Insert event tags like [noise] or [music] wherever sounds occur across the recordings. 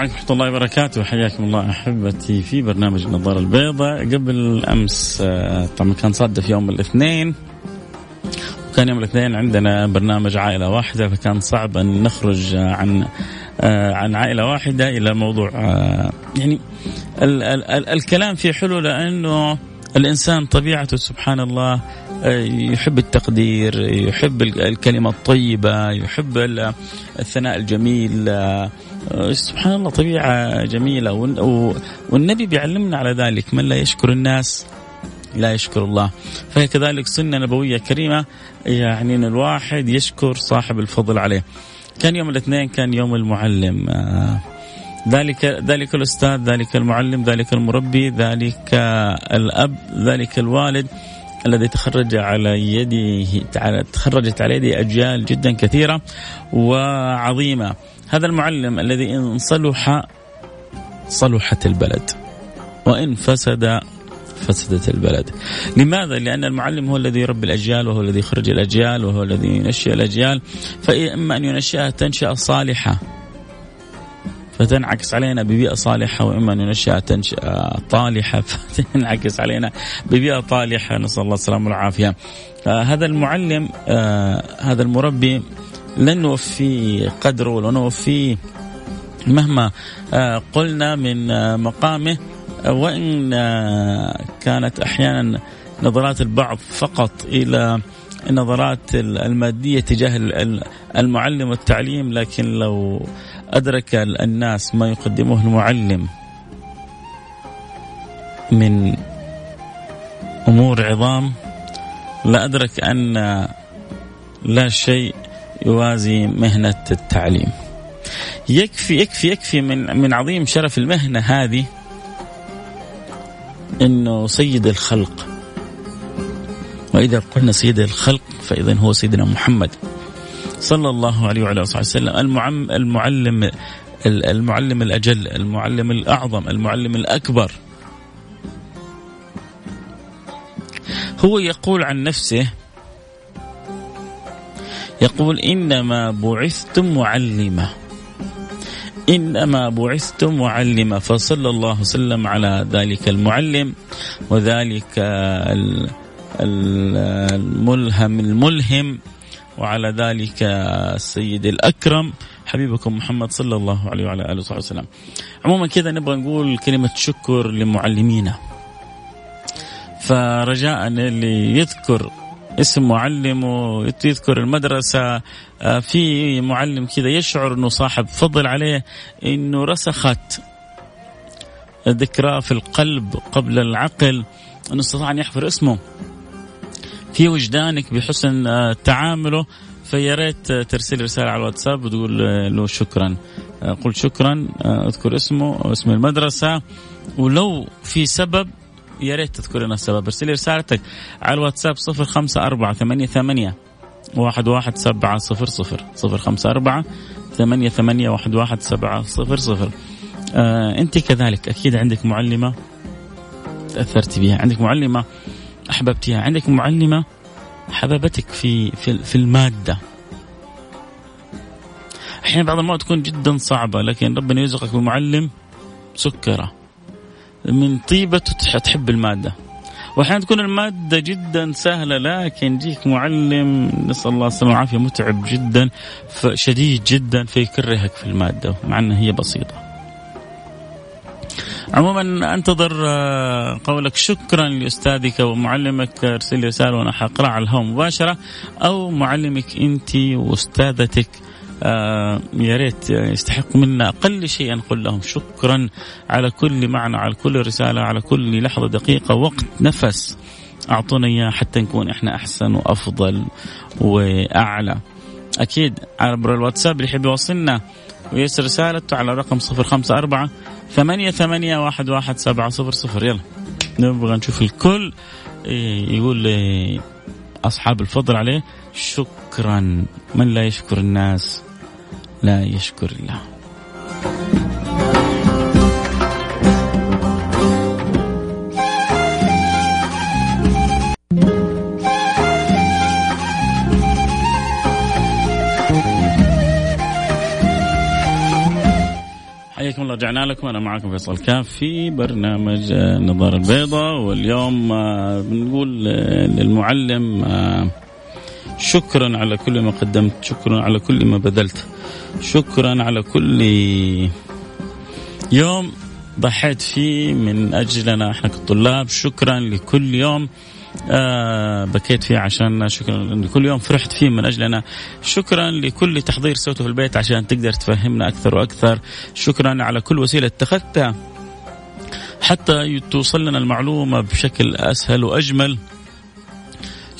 عليكم ورحمة الله وبركاته. حياكم الله أحبتي في برنامج النظارة البيضاء. قبل أمس آه، طبعا كان صادف يوم الاثنين. وكان يوم الاثنين عندنا برنامج عائلة واحدة فكان صعب أن نخرج عن آه، عن عائلة واحدة إلى موضوع آه، يعني ال ال ال الكلام فيه حلو لأنه الإنسان طبيعته سبحان الله يحب التقدير يحب الكلمة الطيبة يحب الثناء الجميل سبحان الله طبيعة جميلة. والنبي بيعلمنا على ذلك من لا يشكر الناس لا يشكر الله. فهي كذلك سنة نبوية كريمة يعني أن الواحد يشكر صاحب الفضل عليه. كان يوم الاثنين كان يوم المعلم. ذلك ذلك الأستاذ ذلك المعلم ذلك المربي ذلك الأب ذلك الوالد الذي تخرج على يده تخرجت على يده أجيال جدا كثيرة وعظيمة. هذا المعلم الذي إن صلح صلحت البلد. وإن فسد فسدت البلد. لماذا؟ لأن المعلم هو الذي يربي الأجيال وهو الذي يخرج الأجيال وهو الذي ينشئ الأجيال. فإما أن ينشئها تنشئة صالحة. فتنعكس علينا ببيئة صالحة وإما أن ننشأ تنشأة طالحة. [laughs] فتنعكس علينا ببيئة طالحة. نسأل الله السلامة والعافية. آه هذا المعلم آه هذا المربي لن نوفي قدره ولن نوفي مهما آه قلنا من آه مقامه. آه كانت أحيانا نظرات البعض فقط إلى النظرات المادية تجاه المعلم والتعليم لكن لو أدرك الناس ما يقدمه المعلم من أمور عظام لا أدرك أن لا شيء يوازي مهنة التعليم. يكفي يكفي يكفي من من عظيم شرف المهنة هذه إنه سيد الخلق. وإذا قلنا سيد الخلق فاذا هو سيدنا محمد صلى الله عليه وعلى آله وسلم. المعلم المعلم المعلم الأجل المعلم الأعظم المعلم الأكبر. هو يقول عن نفسه يقول إنما بعثتم معلما. إنما بعثتم معلما. فصلى الله وسلم على ذلك المعلم وذلك الملهم الملهم وعلى ذلك السيد الأكرم. حبيبكم محمد صلى الله عليه وعلى آله وصحبه وسلم. عموما كذا نبغى نقول كلمة شكر لمعلمينا. فرجاء اللي يذكر اسم معلم ويذكر المدرسة. آه، في معلم كذا يشعر أنه صاحب فضل عليه أنه رسخت ذكراه في القلب قبل العقل. أنه استطاع أن يحفر اسمه. في وجدانك بحسن آه، تعامله. فيا ريت ترسل رسالة على الواتساب وتقول له شكرا. آه، قل شكرا آه، أذكر اسمه اسم المدرسة. ولو في سبب يا ريت تذكر لنا السبب. ارسلي رسالتك على الواتساب صفر خمسة أربعة ثمانية ثمانية واحد واحد سبعة صفر صفر. صفر خمسة أربعة ثمانية ثمانية واحد واحد سبعة صفر صفر. آه أنت كذلك أكيد عندك معلمة تأثرت بها عندك معلمة أحببتيها عندك معلمة حببتك في في في المادة. أحيانا بعض المواد تكون جدا صعبة لكن ربنا يرزقك بمعلم سكرة. من طيبته تحب المادة. وأحيانا تكون المادة جدا سهلة لكن يجيك معلم نسأل الله السلامة والعافية متعب جدا شديد جدا فيكرهك في المادة مع أنها هي بسيطة. عموما أنتظر آه، قولك شكرا لأستاذك ومعلمك أرسل رسالة وأنا حقرا على الهواء مباشرة أو معلمك أنت وأستاذتك آه يا ريت يستحق منا أقل شيء نقول لهم شكرا على كل معنى على كل رسالة على كل لحظة دقيقة وقت نفس. أعطونا اياه حتى نكون إحنا أحسن وأفضل وأعلى. أكيد عبر الواتساب اللي يحب يوصلنا ويرسل رسالته على رقم 054 ثمانية ثمانية واحد واحد سبعة صفر صفر. يلا نبغى نشوف الكل إيه، يقول أصحاب الفضل عليه. شكرا. من لا يشكر الناس؟ لا يشكر الله. حياكم الله رجعنا لكم. أنا معكم فيصل كاف في برنامج النظاره البيضاء. واليوم آه، بنقول آه، للمعلم آه، شكرا على كل ما قدمت شكرا على كل ما بذلت شكرا على كل يوم ضحيت فيه من أجلنا إحنا كطلاب. شكرا لكل يوم آه بكيت فيه عشان شكرا لكل يوم فرحت فيه من أجلنا. شكرا لكل تحضير سويته في البيت عشان تقدر تفهمنا أكثر وأكثر. شكرا على كل وسيلة اتخذتها حتى توصل لنا المعلومة بشكل أسهل وأجمل.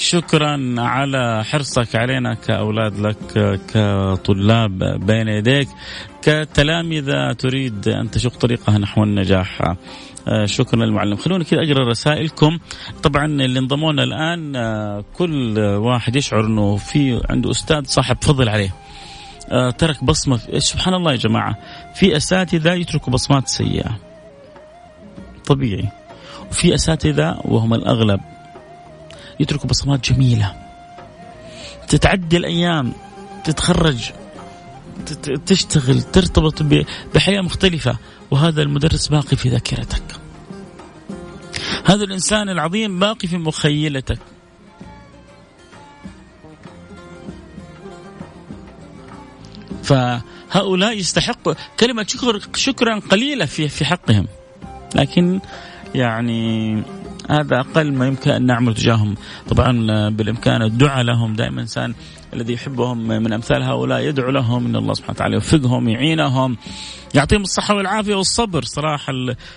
شكرا على حرصك علينا كأولاد لك كطلاب بين يديك كتلامذة تريد أن تشق طريقها نحو النجاح. آه، شكرا للمعلم. خلونا كذا أقرأ رسائلكم. طبعا اللي انضموا لنا الآن آه، كل واحد يشعر إنه في عنده أستاذ صاحب فضل عليه. آه، ترك بصمة سبحان الله يا جماعة. في أساتذة يتركوا بصمات سيئة. طبيعي. وفي أساتذة وهم الأغلب. يتركوا بصمات جميلة. تتعدي الأيام تتخرج تشتغل ترتبط بحياة مختلفة وهذا المدرس باقي في ذاكرتك. هذا الإنسان العظيم باقي في مخيلتك. فهؤلاء يستحقوا كلمة شكر شكرا قليلة في في حقهم. لكن يعني هذا أقل ما يمكن أن نعمل تجاههم. طبعا بالإمكان الدعاء لهم. دائما إنسان الذي يحبهم من أمثال هؤلاء يدعو لهم إن الله سبحانه وتعالى يوفقهم يعينهم يعطيهم الصحة والعافية والصبر. صراحة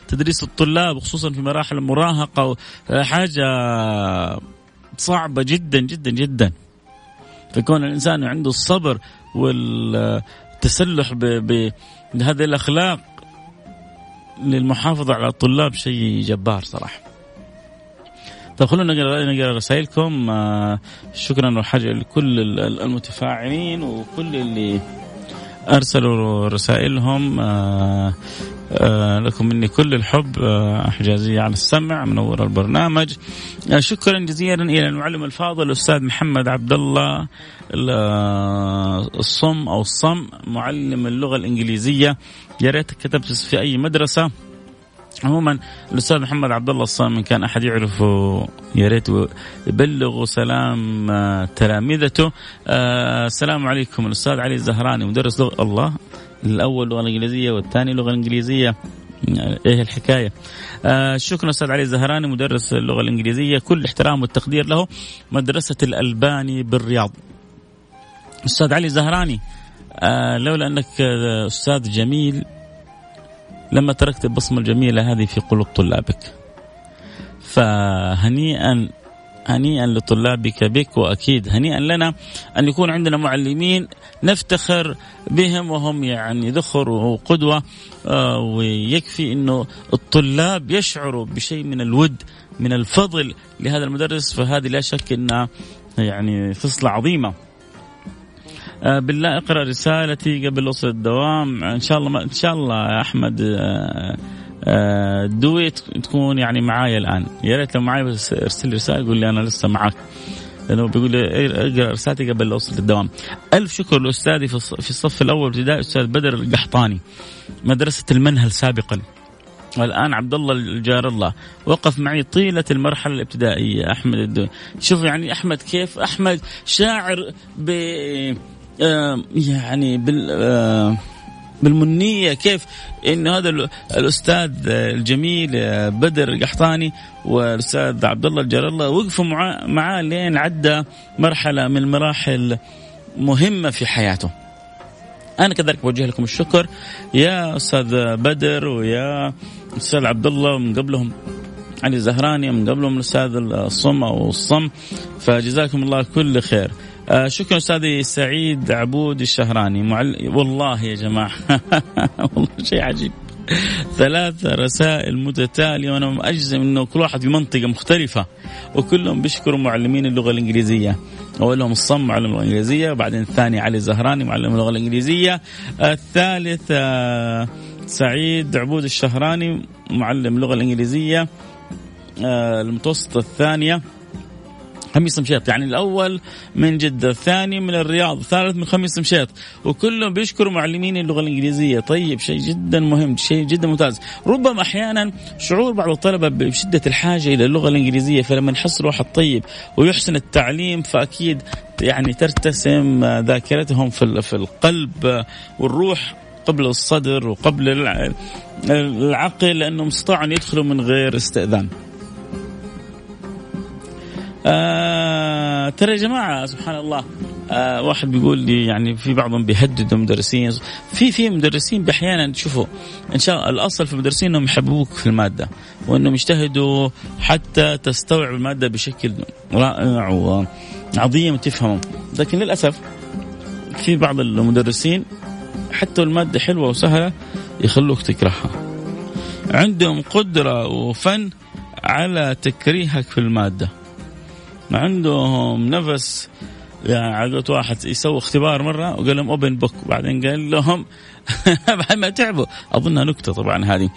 تدريس الطلاب خصوصا في مراحل المراهقة حاجة صعبة جدا جدا جدا. فكون الإنسان عنده الصبر والتسلح بهذه الأخلاق للمحافظة على الطلاب شيء جبار صراحة. طيب خلونا نقرا نقرأ رسائلكم آه شكرا وحاجة لكل المتفاعلين وكل اللي أرسلوا رسائلهم آه آه لكم مني كل الحب حجازية على السمع منور البرنامج. شكرا جزيلا إلى المعلم الفاضل الأستاذ محمد عبد الله الصم أو الصم معلم اللغة الإنجليزية. يا ريت كتبت في أي مدرسة. عموما الأستاذ محمد عبد الله الصامي كان أحد يعرفه يا ريت يبلغوا سلام آه، تلامذته. آه السلام عليكم. الأستاذ علي الزهراني مدرس لغة الله الأول لغة انجليزيه والثاني لغة انجليزيه إيه الحكاية؟ آه شكرا أستاذ علي الزهراني مدرس اللغة الإنجليزية. كل احترام والتقدير له مدرسة الألباني بالرياض. أستاذ علي الزهراني آه لولا أنك آه، أستاذ جميل لما تركت البصمة الجميلة هذه في قلوب طلابك. فهنيئا هنيئا لطلابك بك وأكيد هنيئا لنا أن يكون عندنا معلمين نفتخر بهم وهم يعني ذخر وقدوة آه، ويكفي إنه الطلاب يشعروا بشيء من الود من الفضل لهذا المدرس. فهذه لا شك إنها يعني فصلة عظيمة. بالله اقرأ رسالتي قبل وصل الدوام إن شاء الله ما إن شاء الله يا أحمد آه، آه، دوي تكون يعني معايا الآن يا ريت لو معايا بس ارسل رسالة قول لي أنا لسه معك لأنه بيقول لي اقرأ رسالتي قبل أوصل للدوام. ألف شكر لأستاذي في الصف الأول ابتدائي أستاذ بدر القحطاني مدرسة المنهل سابقا. والآن عبد الله الجار الله وقف معي طيلة المرحلة الابتدائية أحمد الدوي. شوف يعني أحمد كيف أحمد شاعر ب يعني بال بالمنية كيف إن هذا الأستاذ الجميل بدر القحطاني والأستاذ عبد الله الجار الله وقفوا معاه لين عدى مرحلة من المراحل مهمة في حياته. أنا كذلك بوجه لكم الشكر يا أستاذ بدر ويا أستاذ عبد الله ومن قبلهم علي زهراني من قبلهم الأستاذ الصم أو الصم فجزاكم الله كل خير. آه شكرا أستاذي سعيد عبود الشهراني. معل... والله يا جماعة. [laughs] والله شيء عجيب. ثلاث رسائل متتالية وأنا مأجزم أنه كل واحد في منطقة مختلفة وكلهم بيشكروا معلمين اللغة الإنجليزية. أولهم الصم معلم اللغة الإنجليزية وبعدين الثاني علي زهراني معلم اللغة الإنجليزية. الثالث آه، سعيد عبود الشهراني معلم اللغة الإنجليزية. آه، المتوسطة الثانية. خميس مشيط. يعني الأول من جدة الثاني من الرياض الثالث من خميس مشيط. وكلهم بيشكروا معلمين اللغة الإنجليزية. طيب شيء جدا مهم شيء جدا ممتاز. ربما أحيانا شعور بعض الطلبة بشدة الحاجة إلى اللغة الإنجليزية فلما يحصل واحد طيب ويحسن التعليم فأكيد يعني ترتسم ذاكرتهم في في القلب والروح قبل الصدر وقبل العقل لانهم استطاعوا أن يدخلوا من غير استئذان. ترى يا جماعة سبحان الله آه واحد بيقول لي يعني في بعضهم بيهددوا مدرسين في في مدرسين أحيانا تشوفوا إن شاء الله الأصل في المدرسين إنهم يحببوك في المادة وإنهم يجتهدوا حتى تستوعب المادة بشكل رائع وعظيم تفهمه لكن للأسف في بعض المدرسين حتى المادة حلوة وسهلة يخلوك تكرهها. عندهم قدرة وفن على تكريهك في المادة. عندهم نفس. يعني عقلت واحد يسوي اختبار مرة وقال لهم open book بعدين قال لهم [laughs] بعد ما تعبوا. أظنها نكتة طبعا هذه.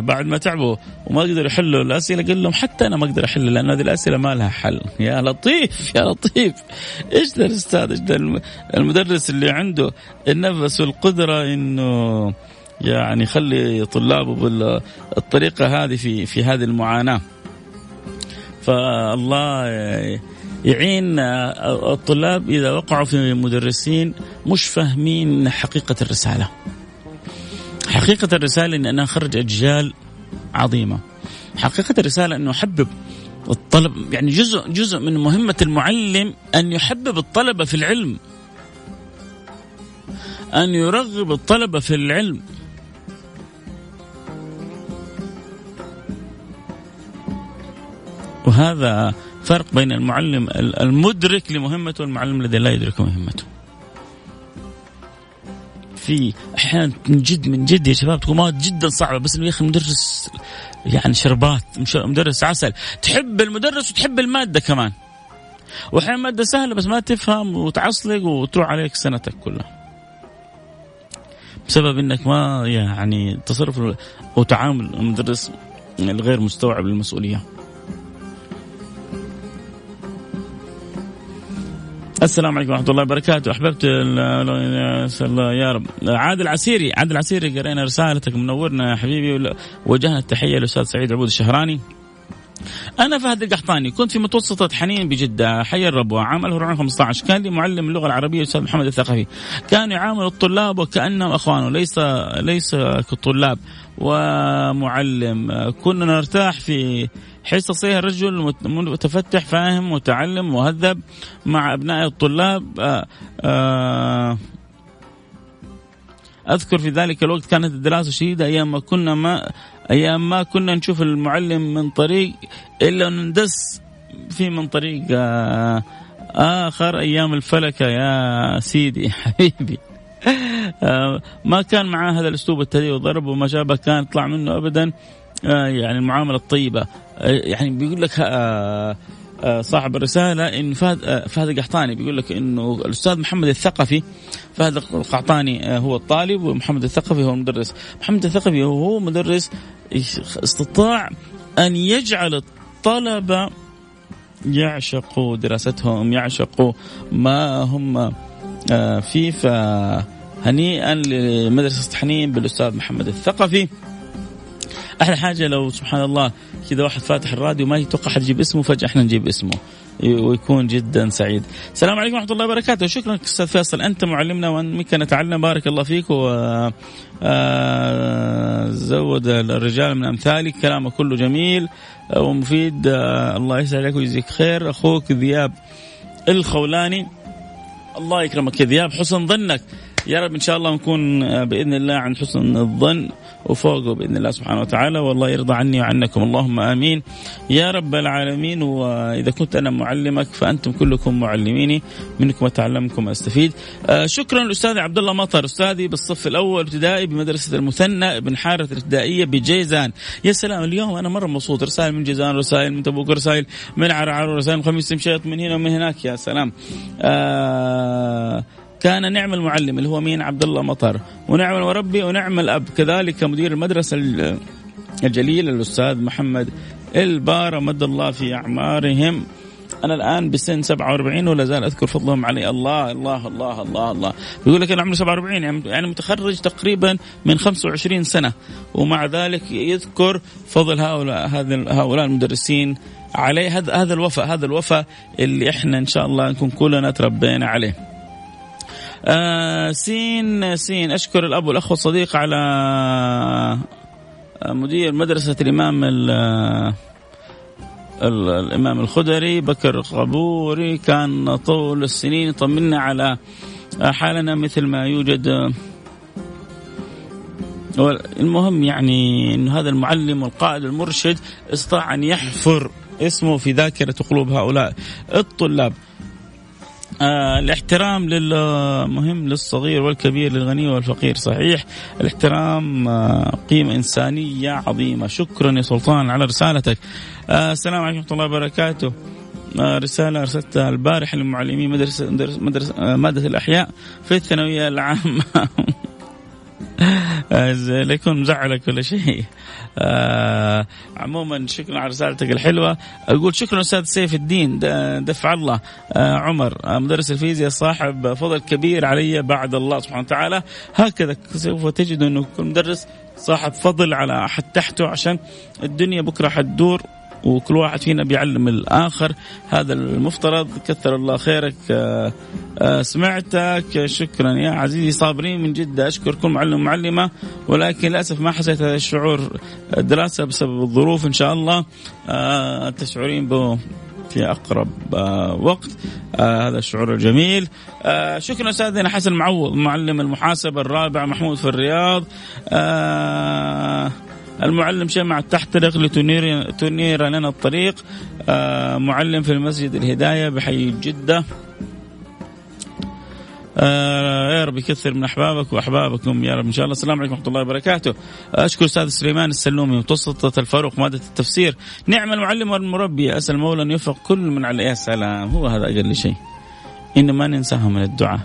بعد ما تعبوا وما قدروا يحلوا الأسئلة قال لهم حتى أنا ما أقدر أحل لأن هذه الأسئلة ما لها حل. يا لطيف يا لطيف. إيش ذا الأستاذ؟ إيش ذا المدرس اللي عنده النفس والقدرة إنه يعني يخلي طلابه بالطريقة هذه في في هذه المعاناة. فالله يعين الطلاب إذا وقعوا في مدرسين مش فاهمين حقيقة الرسالة. حقيقة الرسالة إن أنا أخرج أجيال عظيمة. حقيقة الرسالة إنه أحبب الطلب يعني جزء جزء من مهمة المعلم أن يحبب الطلبة في العلم. أن يرغب الطلبة في العلم. وهذا فرق بين المعلم المدرك لمهمته والمعلم الذي لا يدرك مهمته. في أحيانا من جد من جد يا شباب تكون مواد جدا صعبة بس يا أخي المدرس يعني شربات مدرس عسل. تحب المدرس وتحب المادة كمان. وأحيانا ماده سهلة بس ما تفهم وتعصلق وتروح عليك سنتك كلها. بسبب إنك ما يعني تصرف وتعامل المدرس الغير مستوعب للمسؤولية. السلام عليكم ورحمة الله وبركاته. أحببت الله يا رب. عادل عسيري عادل عسيري قرينا رسالتك منورنا يا حبيبي. وجهنا التحية للاستاذ سعيد عبود الشهراني. أنا فهد القحطاني كنت في متوسطة حنين بجدة حي الربوة عام 1415 كان لي معلم اللغة العربية الأستاذ محمد الثقفي. كان يعامل الطلاب وكأنهم أخوانه ليس ليس كطلاب ومعلم. كنا نرتاح في حصصه رجل متفتح فاهم متعلم مهذب مع أبناء الطلاب. آآ آآ أذكر في ذلك الوقت كانت الدراسة شديدة أيام ما كنا ما أيام ما كنا نشوف المعلم من طريق إلا ندس في من طريق آه، آخر أيام الفلكة. يا سيدي حبيبي. آه، ما كان معاه هذا الأسلوب التهديد والضرب وما شابه كان يطلع منه ابدا آه، يعني المعاملة الطيبة. يعني بيقول لك صاحب الرسالة إن فهد فهد القحطاني بيقول لك إنه الأستاذ محمد الثقفي فهد القحطاني هو الطالب ومحمد الثقفي هو المدرس. محمد الثقفي هو مدرس استطاع أن يجعل الطلبة يعشقوا دراستهم يعشقوا ما هم فيه فهنيئا لمدرسة حنين بالأستاذ محمد الثقفي. أحلى حاجة لو سبحان الله كذا واحد فاتح الراديو ما يتوقع حد يجيب اسمه فجأة إحنا نجيب اسمه. ويكون جدا سعيد. السلام عليكم ورحمة الله وبركاته، شكرا أستاذ فيصل. أنت معلمنا ومنك نتعلم. بارك الله فيك. و آه، زود الرجال من أمثالك. كلامه كله جميل ومفيد. آه، الله يسعدك ويجزيك خير. أخوك ذياب الخولاني. الله يكرمك يا ذياب. حسن ظنك. يا رب إن شاء الله نكون آه، بإذن الله عند حسن الظن وفوقه بإذن الله سبحانه وتعالى والله يرضى عني وعنكم. اللهم آمين. يا رب العالمين وإذا كنت أنا معلمك فأنتم كلكم معلميني منكم أتعلمكم أستفيد. آه شكرا الاستاذ عبد الله مطر أستاذي بالصف الأول ابتدائي بمدرسة المثنى بن حارث الابتدائية بجيزان. يا سلام اليوم أنا مرة مبسوط رسائل من جيزان رسائل من تبوك رسائل من عرعر رسائل من خميس مشيط من هنا ومن هناك. يا سلام. آه كان نعم المعلم اللي هو مين؟ عبد الله مطر. ونعم وربي ونعم الأب. كذلك مدير المدرسة الجليل الأستاذ محمد البار مد الله في أعمارهم. أنا الآن بسن 47 ولا زال أذكر فضلهم علي. الله الله الله الله الله. بيقول لك أنا عمري 47 يعني, يعني متخرج تقريبا من 25 سنة. ومع ذلك يذكر فضل هؤلاء هؤلاء المدرسين عليه. هذا هذا الوفاء هذا الوفاء اللي إحنا إن شاء الله نكون كلنا تربينا عليه. آه سين سين. أشكر الأب والأخ والصديق على مدير مدرسة الإمام الإمام الخدري. بكر قبوري كان طول السنين. يطمنا على حالنا مثل ما يوجد. المهم يعني انه هذا المعلم والقائد المرشد استطاع أن يحفر اسمه في ذاكرة قلوب هؤلاء الطلاب. آه الاحترام مهم للصغير والكبير للغني والفقير. صحيح الاحترام آه قيمة إنسانية عظيمة. شكرا يا سلطان على رسالتك. آه السلام عليكم ورحمة الله وبركاته. رسالة أرسلتها البارحة للمعلمين مدرسة, مدرسة مادة الأحياء في الثانوية العامة. [laughs] لا يكون مزعلك ولا شيء. آه عموما شكرا على رسالتك الحلوة. أقول شكرا أستاذ سيف الدين دفع الله. آه عمر آه مدرس الفيزياء صاحب فضل كبير علي بعد الله سبحانه وتعالى. هكذا سوف تجد أنه كل مدرس صاحب فضل على احد تحته عشان الدنيا بكرة حتدور. وكل واحد فينا بيعلم الآخر. هذا المفترض. كثر الله خيرك. آه، آه، سمعتك. شكرا يا عزيزي. صابرين من جدة. اشكر كل معلم ومعلمة. ولكن للأسف ما حسيت هذا الشعور الدراسه بسبب الظروف إن شاء الله. آه، تشعرين به في أقرب وقت. هذا الشعور الجميل. شكرا أستاذنا حسن معوض معلم المحاسبة الرابع محمود في الرياض. المعلم شمع تحترق لتنير تنير لنا الطريق. آه معلم في المسجد الهداية بحي جدة. آه يا رب يكثر من أحبابك وأحبابكم. يا رب إن شاء الله. السلام عليكم ورحمة الله وبركاته. أشكر أستاذ سليمان السلومي متوسطة الفاروق مادة التفسير. نعم المعلم والمربي أسأل المولى أن يوفق كل من على يا سلام. هو هذا أقل شيء. إن ما ننساهم من الدعاء.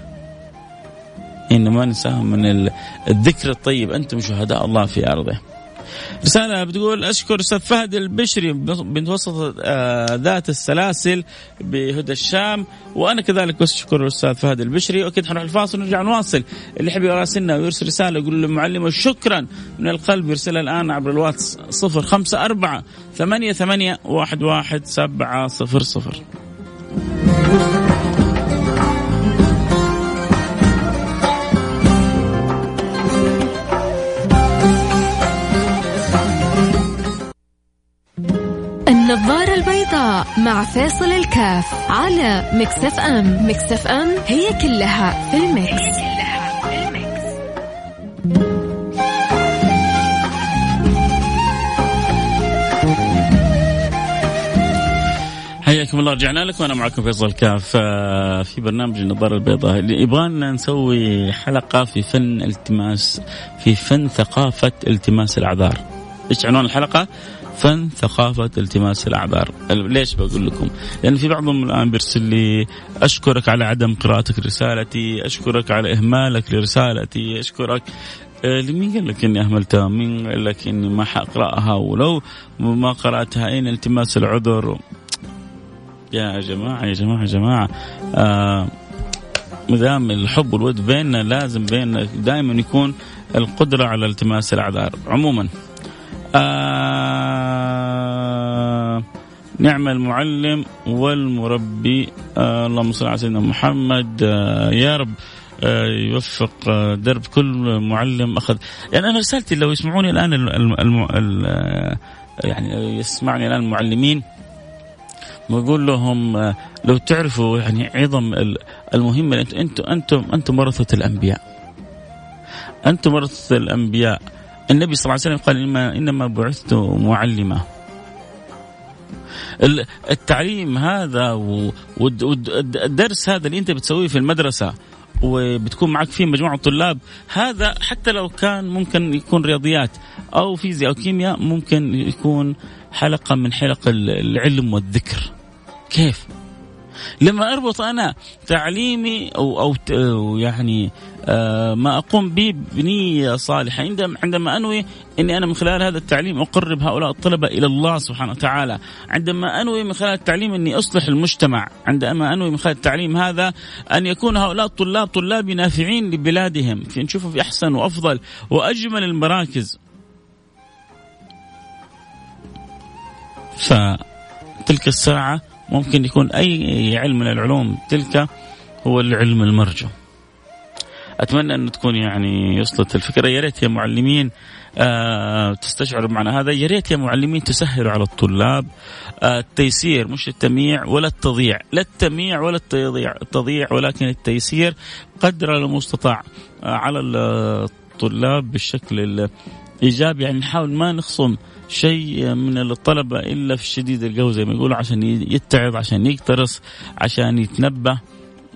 إن ما ننساهم من الذكر الطيب. أنتم شهداء الله في أرضه. رسالة بتقول أشكر أستاذ فهد البشري بمتوسط آه ذات السلاسل بهدى الشام وأنا كذلك أشكر الأستاذ فهد البشري. وأكيد حنروح الفاصل ونرجع نواصل. اللي يحب يراسلنا ويرسل رسالة يقول للمعلمة شكرا. من القلب يرسلها الآن عبر الواتس صفر خمسة أربعة ثمانية ثمانية واحد واحد سبعة صفر صفر. البيضاء مع فيصل الكاف على Mix FM. Mix FM هي كلها في ال Mix. حياكم الله رجعنا لكم. وأنا معكم فيصل الكاف. آه، في برنامج النظارة البيضاء. اللي يبغانا نسوي حلقة في فن التماس في فن ثقافة التماس الأعذار. إيش عنوان الحلقة؟ فن ثقافة التماس الأعذار. ليش بقول لكم؟ لأن في بعضهم الآن بيرسل لي أشكرك على عدم قراءتك رسالتي أشكرك على إهمالك لرسالتي أشكرك. آه، مين قال لك إني أهملتها؟ مين قال لك إني ما حاقراها ولو ما قرأتها أين التماس العذر؟ يا جماعة يا جماعة يا جماعة آه دام الحب والود بيننا لازم بيننا دائما يكون القدرة على التماس الأعذار. عموما آه نعم المعلم والمربي. آه اللهم صل على سيدنا محمد. آه يا رب آه يوفق آه درب كل معلم أخذ. يعني أنا رسالتي لو يسمعوني الآن الم... الم... ال... يعني يسمعني الآن المعلمين بقول لهم آه، لو تعرفوا يعني عظم المهمة أنتم أنتم أنتم ورثة الأنبياء. أنتم ورثة الأنبياء. النبي صلى الله عليه وسلم قال إنما, إنما بعثت معلما. التعليم هذا والدرس هذا اللي أنت بتسويه في المدرسة وبتكون معك فيه مجموعة طلاب هذا حتى لو كان ممكن يكون رياضيات أو فيزياء أو كيمياء ممكن يكون حلقة من حلق العلم والذكر. كيف؟ لما أربط أنا تعليمي أو أو يعني آه، ما أقوم به بنية صالحة. عندما عندما أنوي إني أنا من خلال هذا التعليم أقرب هؤلاء الطلبة إلى الله سبحانه وتعالى، عندما أنوي من خلال التعليم إني أصلح المجتمع، عندما أنوي من خلال التعليم هذا أن يكون هؤلاء الطلاب طلاب نافعين لبلادهم، في نشوفه في أحسن وأفضل وأجمل المراكز. فتلك الساعة ممكن يكون أي علم من العلوم تلك هو العلم المرجو. أتمنى انه تكون يعني وصلت الفكرة. يا ريت يا معلمين آه تستشعروا معنا هذا. يا ريت يا معلمين تسهلوا على الطلاب. آه التيسير مش التمييع ولا التضييع لا التمييع ولا التضييع التضييع ولكن التيسير قدر المستطاع آه على الطلاب بالشكل الايجابي يعني نحاول ما نخصم شيء من الطلبة إلا في الشديد القوي زي ما يقولوا عشان يتعظ عشان يقترص عشان يتنبه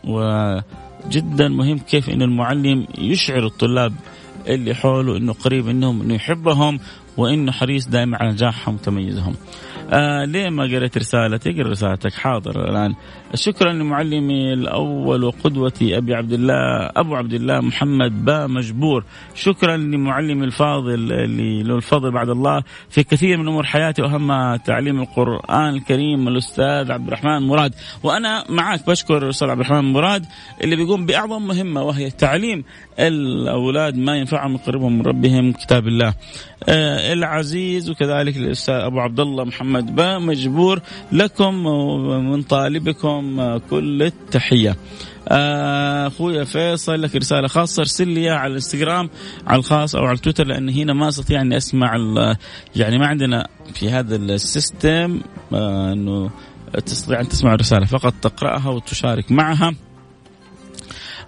وجدا مهم كيف إن المعلم يشعر الطلاب اللي حوله إنه قريب منهم إنه يحبهم وإنه حريص دائما على نجاحهم وتميزهم. آه ليه ما قريت رسالتي؟ اقرا رسالتك حاضر الآن. شكرا لمعلمي الأول وقدوتي أبي عبد الله أبو عبد الله محمد با مجبور. شكرا لمعلمي الفاضل اللي له الفضل بعد الله في كثير من أمور حياتي واهمها تعليم القرآن الكريم الأستاذ عبد الرحمن مراد وأنا معك بشكر الاستاذ عبد الرحمن مراد اللي بيقوم بأعظم مهمة وهي تعليم الأولاد ما ينفعهم يقربهم من ربهم كتاب الله. آه العزيز وكذلك الأستاذ أبو عبد الله محمد با مجبور لكم ومن طالبكم كل التحية. آه، اخويا فيصل لك رسالة خاصة ارسل لي على الإنستغرام على الخاص أو على التويتر لأن هنا ما أستطيع إني أسمع يعني ما عندنا في هذا ال system آه إنه تستطيع أن تسمع الرسالة فقط تقرأها وتشارك معها.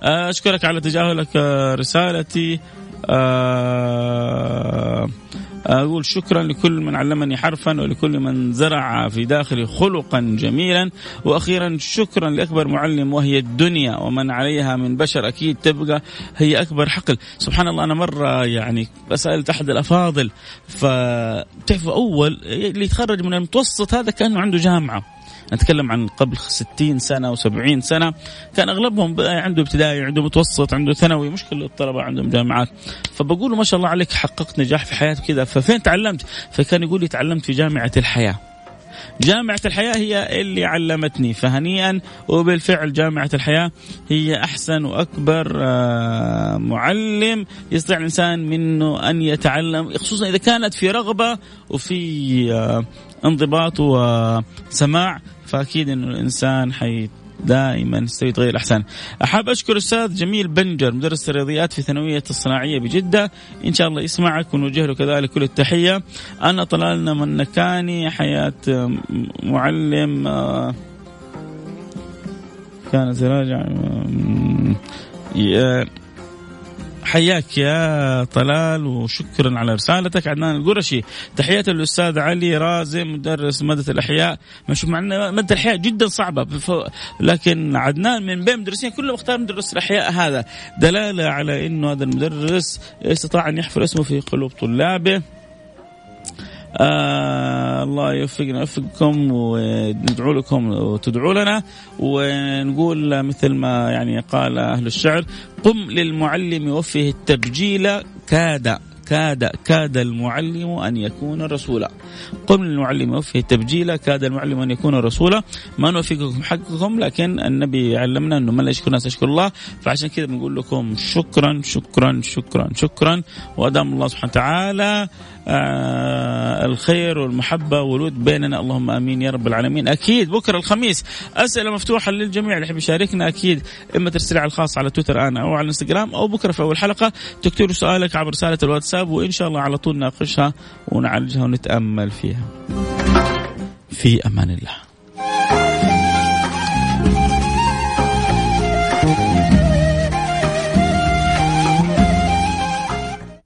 آه، أشكرك على تجاهلك رسالتي آه أقول شكرا لكل من علمني حرفا ولكل من زرع في داخلي خلقا جميلا. وأخيرا شكرا لأكبر معلم وهي الدنيا ومن عليها من بشر أكيد تبقى هي أكبر حقل. سبحان الله أنا مرة يعني سألت أحد الأفاضل فتعرف أول اللي يتخرج من المتوسط هذا كأنه عنده جامعة. نتكلم عن قبل 60 سنة و70 سنة. كان أغلبهم عنده ابتدائي عنده متوسط عنده ثانوي مش كل الطلبة عندهم جامعات. فبقول له ما شاء الله عليك حققت نجاح في حياتك كذا. ففين تعلمت؟ فكان يقول لي تعلمت في جامعة الحياة. جامعة الحياة هي اللي علمتني. فهنيئا وبالفعل جامعة الحياة هي أحسن وأكبر آه، معلم يستطيع الإنسان منه أن يتعلم خصوصا إذا كانت في رغبة وفي آه، انضباط وسماع فأكيد إنه الإنسان حي دائما يستوي تغير احسن. أحب أشكر أستاذ جميل بنجر مدرس الرياضيات في ثانويه الصناعية بجدة إن شاء الله يسمعك ونوجه له كذلك كل التحية. أنا طلالنا من نكاني حياة معلم آه، كانت راجع حياك يا طلال وشكرا على رسالتك. عدنان القرشي تحياتي للأستاذ علي رازم مدرس مادة الأحياء. نشوف معنا مادة الأحياء جدا صعبة لكن عدنان من بين المدرسين كلهم اختار مدرس الأحياء هذا. دلالة على إنه هذا المدرس استطاع أن يحفر اسمه في قلوب طلابه. آه الله يوفقنا ويوفقكم وندعو لكم وتدعوا لنا. ونقول مثل ما يعني قال أهل الشعر قم للمعلم وفه التبجيل. كاد كاد كاد المعلم أن يكون رسولا. قم للمعلم وفه التبجيل. كاد المعلم أن يكون رسولا. ما نوفقكم حقكم لكن النبي علمنا أنه من لا يشكر الناس يشكر الله. فعشان كذا بنقول لكم شكرا شكرا شكرا شكرا. وأدام الله سبحانه وتعالى الخير والمحبة والود بيننا. اللهم آمين يا رب العالمين. أكيد بكرة الخميس أسئلة مفتوحة للجميع اللي يحب يشاركنا أكيد. إما ترسل على الخاص على تويتر أنا أو على الإنستغرام أو بكرة في أول حلقة تكتب سؤالك عبر رسالة الواتساب وإن شاء الله على طول ناقشها ونعالجها ونتأمل فيها. في أمان الله.